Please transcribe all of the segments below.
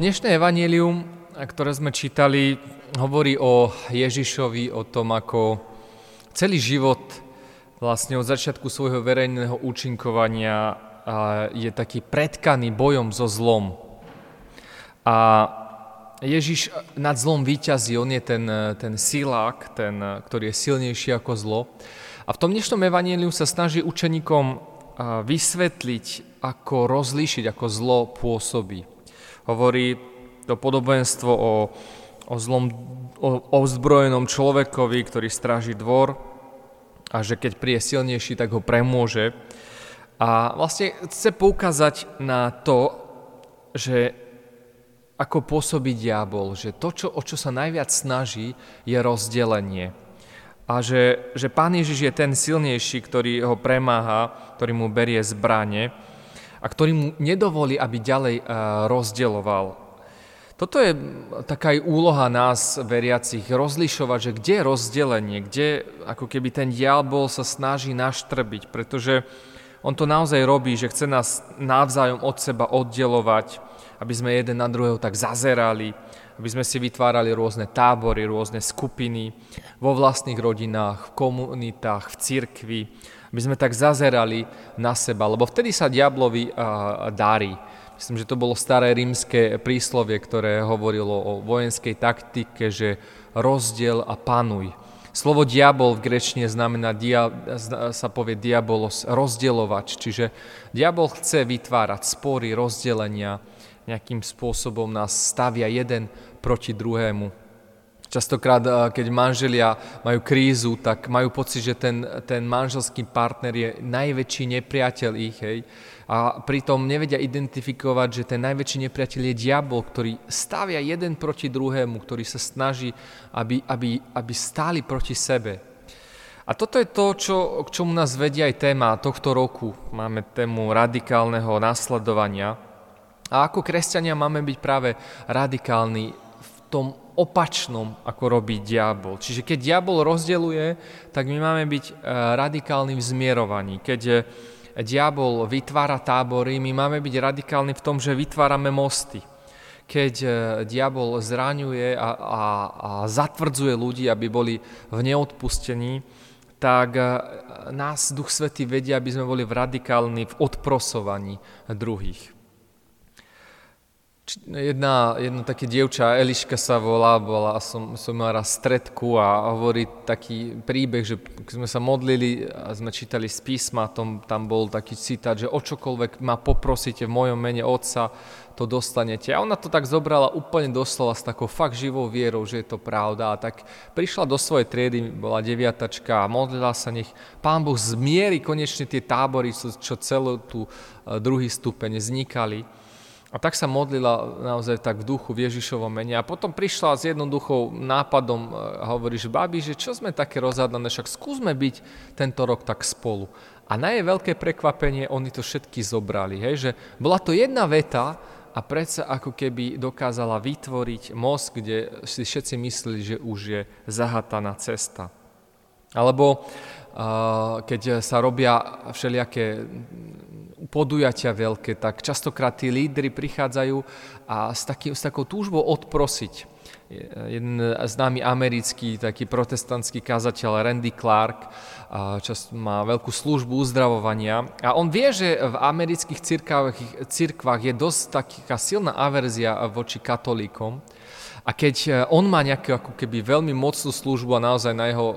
Dnešné evanílium, ktoré sme čítali, hovorí o Ježišovi, o tom, ako celý život vlastne od začiatku svojho verejného účinkovania je taký predkaný bojom so zlom. A Ježiš nad zlom výťazí, on je ten, ten silák, ten, ktorý je silnejší ako zlo. A v tom dnešnom evaníliu sa snaží učeníkom vysvetliť, ako rozlíšiť, ako zlo pôsobí. Hovorí to podobenstvo o, o zlom, o, človekovi, ktorý stráži dvor a že keď príde silnejší, tak ho premôže. A vlastne chce poukázať na to, že ako pôsobí diabol, že to, čo, o čo sa najviac snaží, je rozdelenie. A že, že Pán Ježiš je ten silnejší, ktorý ho premáha, ktorý mu berie zbranie a ktorý mu nedovolí, aby ďalej eh, rozdeloval. Toto je taká aj úloha nás, veriacich, rozlišovať, že kde je rozdelenie, kde ako keby ten diabol sa snaží naštrbiť, pretože on to naozaj robí, že chce nás navzájom od seba oddelovať, aby sme jeden na druhého tak zazerali, aby sme si vytvárali rôzne tábory, rôzne skupiny vo vlastných rodinách, v komunitách, v cirkvi, aby sme tak zazerali na seba, lebo vtedy sa diablovi darí. Myslím, že to bolo staré rímske príslovie, ktoré hovorilo o vojenskej taktike, že rozdiel a panuj. Slovo diabol v grečne znamená, dia, sa povie diabolos, rozdielovač, čiže diabol chce vytvárať spory, rozdelenia, nejakým spôsobom nás stavia jeden proti druhému. Častokrát, eh, keď manželia majú krízu, tak majú pocit, že ten, ten manželský partner je najväčší nepriateľ ich, hej. A pritom nevedia identifikovať, že ten najväčší nepriateľ je diabol, ktorý stavia jeden proti druhému, ktorý sa snaží, aby, aby, aby stáli proti sebe. A toto je to, čo, k čomu nás vedia aj téma tohto roku. Máme tému radikálneho nasledovania. A ako kresťania máme byť práve radikálni v tom opačnom, ako robí diabol. Čiže keď diabol rozdeluje, tak my máme byť e, radikálni v zmierovaní. Keď e, diabol vytvára tábory, my máme byť radikálni v tom, že vytvárame mosty. Keď e, diabol zraňuje a, a, a zatvrdzuje ľudí, aby boli v neodpustení, tak nás Duch Svetý vedia, aby sme boli radikálni v odprosovaní druhých. Jedna, jedna také dievča, Eliška sa volá, bola, som, som mal raz stredku a hovorí taký príbeh, že keď sme sa modlili a sme čítali z písma, tom, tam bol taký citát, že o čokoľvek ma poprosíte v mojom mene Otca, to dostanete. A ona to tak zobrala úplne doslova s takou fakt živou vierou, že je to pravda. A tak prišla do svojej triedy, bola deviatačka a modlila sa, nech Pán Boh zmieri konečne tie tábory, čo celú tú eh, druhý stupeň vznikali. A tak sa modlila naozaj tak v duchu v Ježišovom mene. A potom prišla s jednoduchou nápadom a hovorí, že babi, že čo sme také rozhádané, však skúsme byť tento rok tak spolu. A na jej veľké prekvapenie, oni to všetky zobrali. Hej, že bola to jedna veta a predsa ako keby dokázala vytvoriť most, kde si všetci mysleli, že už je zahataná cesta. Alebo uh, keď sa robia všelijaké podujatia veľké, tak častokrát tí lídry prichádzajú a s, taký, s takou túžbou odprosiť. Jeden známy americký taký protestantský kazateľ Randy Clark čas má veľkú službu uzdravovania a on vie, že v amerických cirkvách, cirkvách je dosť taká silná averzia voči katolíkom, a keď on má nejakú ako keby veľmi mocnú službu a naozaj na jeho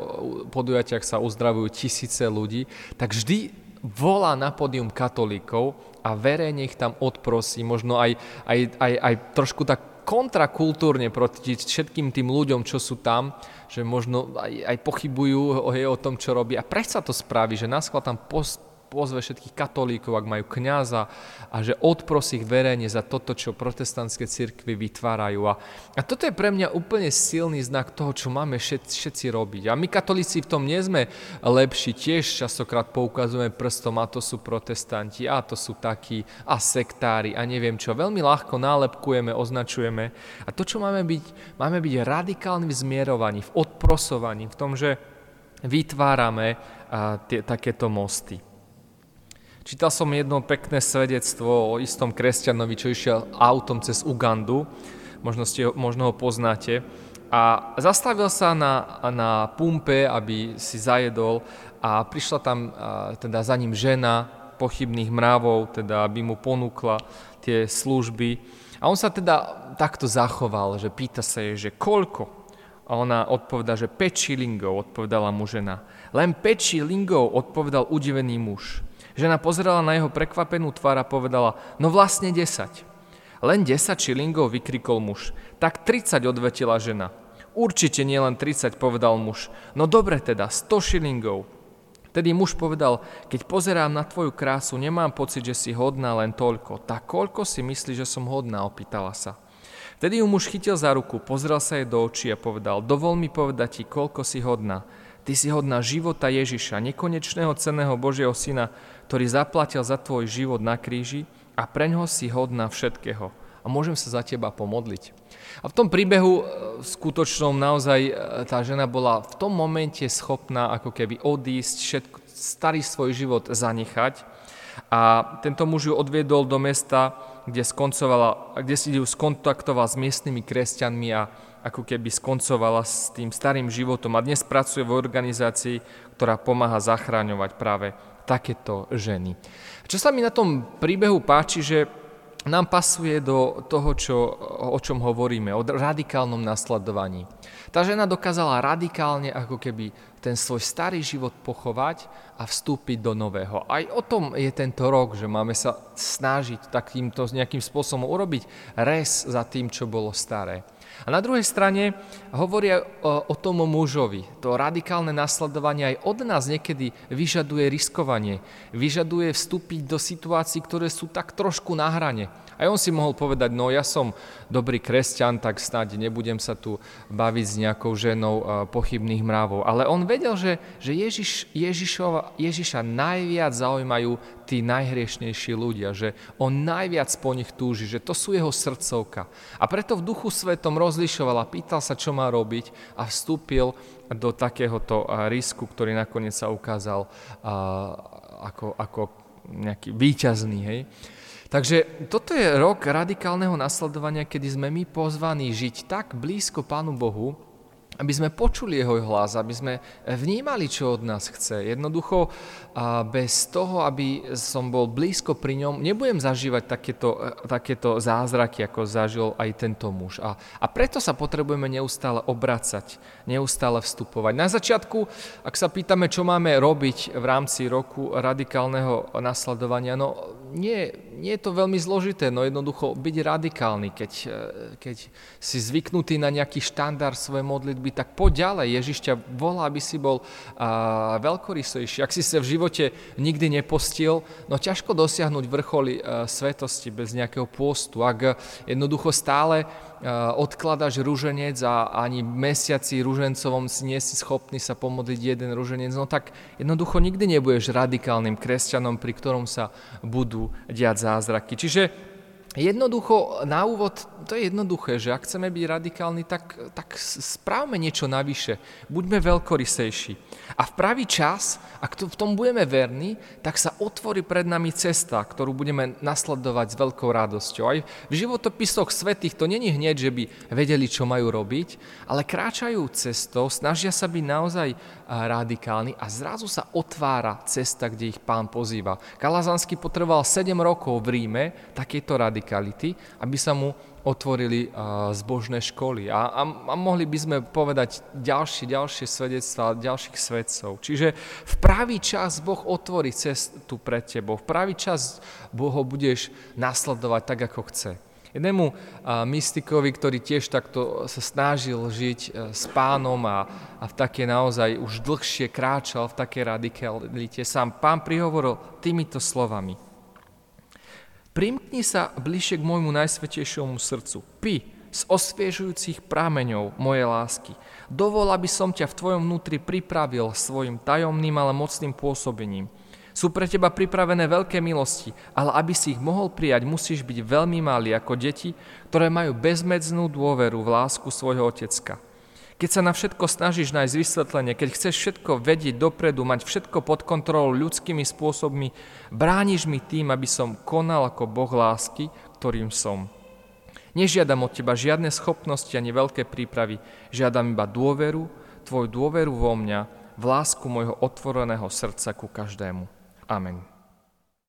podujatiach sa uzdravujú tisíce ľudí, tak vždy volá na pódium katolíkov a verejne ich tam odprosí, možno aj, aj, aj, aj trošku tak kontrakultúrne proti všetkým tým ľuďom, čo sú tam, že možno aj, aj pochybujú o, o tom, čo robí. A prečo sa to spraví, že nás tam pos, pozve všetkých katolíkov, ak majú kňaza a že odprosí ich verejne za toto, čo protestantské cirkvy vytvárajú. A, a toto je pre mňa úplne silný znak toho, čo máme všetci, všetci robiť. A my katolíci v tom nie sme lepší, tiež častokrát poukazujeme prstom a to sú protestanti, a to sú takí, a sektári, a neviem čo. Veľmi ľahko nálepkujeme, označujeme. A to, čo máme byť, máme byť radikálni v zmierovaní, v odprosovaní, v tom, že vytvárame a, tie, takéto mosty. Čítal som jedno pekné svedectvo o istom kresťanovi, čo išiel autom cez Ugandu, možno, ste, možno ho poznáte, a zastavil sa na, na pumpe, aby si zajedol a prišla tam teda za ním žena pochybných mravov, teda aby mu ponúkla tie služby. A on sa teda takto zachoval, že pýta sa jej, že koľko? A ona odpovedá, že 5 šilingov, odpovedala mu žena. Len 5 šilingov, odpovedal udivený muž. Žena pozerala na jeho prekvapenú tvár a povedala, no vlastne 10. Len 10 šilingov, vykrikol muž. Tak 30 odvetila žena. Určite nie len 30, povedal muž. No dobre teda, 100 šilingov. Tedy muž povedal, keď pozerám na tvoju krásu, nemám pocit, že si hodná len toľko. Tak koľko si myslíš, že som hodná, opýtala sa. Vtedy ju muž chytil za ruku, pozrel sa jej do očí a povedal, dovol mi povedať ti, koľko si hodná. Ty si hodná života Ježiša, nekonečného cenného Božieho Syna, ktorý zaplatil za tvoj život na kríži a preňho si hodná všetkého. A môžem sa za teba pomodliť. A v tom príbehu e, skutočnom naozaj e, tá žena bola v tom momente schopná ako keby odísť, všetko, starý svoj život zanechať. A tento muž ju odviedol do mesta, kde, kde si ju skontaktoval s miestnymi kresťanmi a ako keby skoncovala s tým starým životom a dnes pracuje v organizácii, ktorá pomáha zachráňovať práve takéto ženy. Čo sa mi na tom príbehu páči, že nám pasuje do toho, čo, o čom hovoríme, o radikálnom nasledovaní. Tá žena dokázala radikálne ako keby ten svoj starý život pochovať a vstúpiť do nového. Aj o tom je tento rok, že máme sa snažiť takýmto nejakým spôsobom urobiť res za tým, čo bolo staré. A na druhej strane hovoria o, o tom mužovi. To radikálne nasledovanie aj od nás niekedy vyžaduje riskovanie. Vyžaduje vstúpiť do situácií, ktoré sú tak trošku na hrane. Aj on si mohol povedať, no ja som dobrý kresťan, tak snáď nebudem sa tu baviť s nejakou ženou pochybných mravov. Ale on vedel, že, že Ježiš, Ježišova, Ježiša najviac zaujímajú tí najhriešnejší ľudia, že on najviac po nich túži, že to sú jeho srdcovka. A preto v duchu svetom rozlišoval a pýtal sa, čo má robiť a vstúpil do takéhoto risku, ktorý nakoniec sa ukázal ako, ako nejaký výťazný. Hej. Takže toto je rok radikálneho nasledovania, kedy sme my pozvaní žiť tak blízko Pánu Bohu, aby sme počuli jeho hlas, aby sme vnímali, čo od nás chce. Jednoducho, bez toho, aby som bol blízko pri ňom, nebudem zažívať takéto, takéto zázraky, ako zažil aj tento muž. A, a preto sa potrebujeme neustále obracať, neustále vstupovať. Na začiatku, ak sa pýtame, čo máme robiť v rámci roku radikálneho nasledovania, no nie, nie je to veľmi zložité, no jednoducho byť radikálny, keď, e, keď si zvyknutý na nejaký štandard svojej modlitby, tak poď ďalej. Ježiš ťa volá, aby si bol a, veľkorysejší. Ak si sa v živote nikdy nepostil, no ťažko dosiahnuť vrcholy a, e, svetosti bez nejakého pôstu. Ak jednoducho stále odkladáš rúženec a ani mesiaci rúžencovom nie si schopný sa pomodliť jeden rúženec, no tak jednoducho nikdy nebudeš radikálnym kresťanom, pri ktorom sa budú diať zázraky. Čiže Jednoducho, na úvod, to je jednoduché, že ak chceme byť radikálni, tak, tak správme niečo navyše. Buďme veľkorysejší. A v pravý čas, ak v tom budeme verní, tak sa otvorí pred nami cesta, ktorú budeme nasledovať s veľkou radosťou. Aj v životopisoch svetých to není hneď, že by vedeli, čo majú robiť, ale kráčajú cestou, snažia sa byť naozaj radikálni a zrazu sa otvára cesta, kde ich pán pozýva. Kalazanský potreboval 7 rokov v Ríme takéto radikality, aby sa mu otvorili zbožné školy. A, a, a mohli by sme povedať ďalšie, ďalšie svedectvá ďalších svedcov. Čiže v pravý čas Boh otvorí cestu pred tebou. V pravý čas Boh ho budeš nasledovať tak, ako chce. Jednému mystikovi, ktorý tiež takto sa snažil žiť e, s pánom a, a v také naozaj už dlhšie kráčal v také radikalite, sám pán prihovoril týmito slovami. Primkni sa bližšie k môjmu najsvetejšiemu srdcu. Pi z osviežujúcich prámeňov mojej lásky. Dovol, aby som ťa v tvojom vnútri pripravil svojim tajomným, ale mocným pôsobením. Sú pre teba pripravené veľké milosti, ale aby si ich mohol prijať, musíš byť veľmi malý ako deti, ktoré majú bezmedznú dôveru v lásku svojho otecka. Keď sa na všetko snažíš nájsť vysvetlenie, keď chceš všetko vedieť dopredu, mať všetko pod kontrolou ľudskými spôsobmi, brániš mi tým, aby som konal ako Boh lásky, ktorým som. Nežiadam od teba žiadne schopnosti ani veľké prípravy, žiadam iba dôveru, tvoju dôveru vo mňa, v lásku môjho otvoreného srdca ku každému. Amen.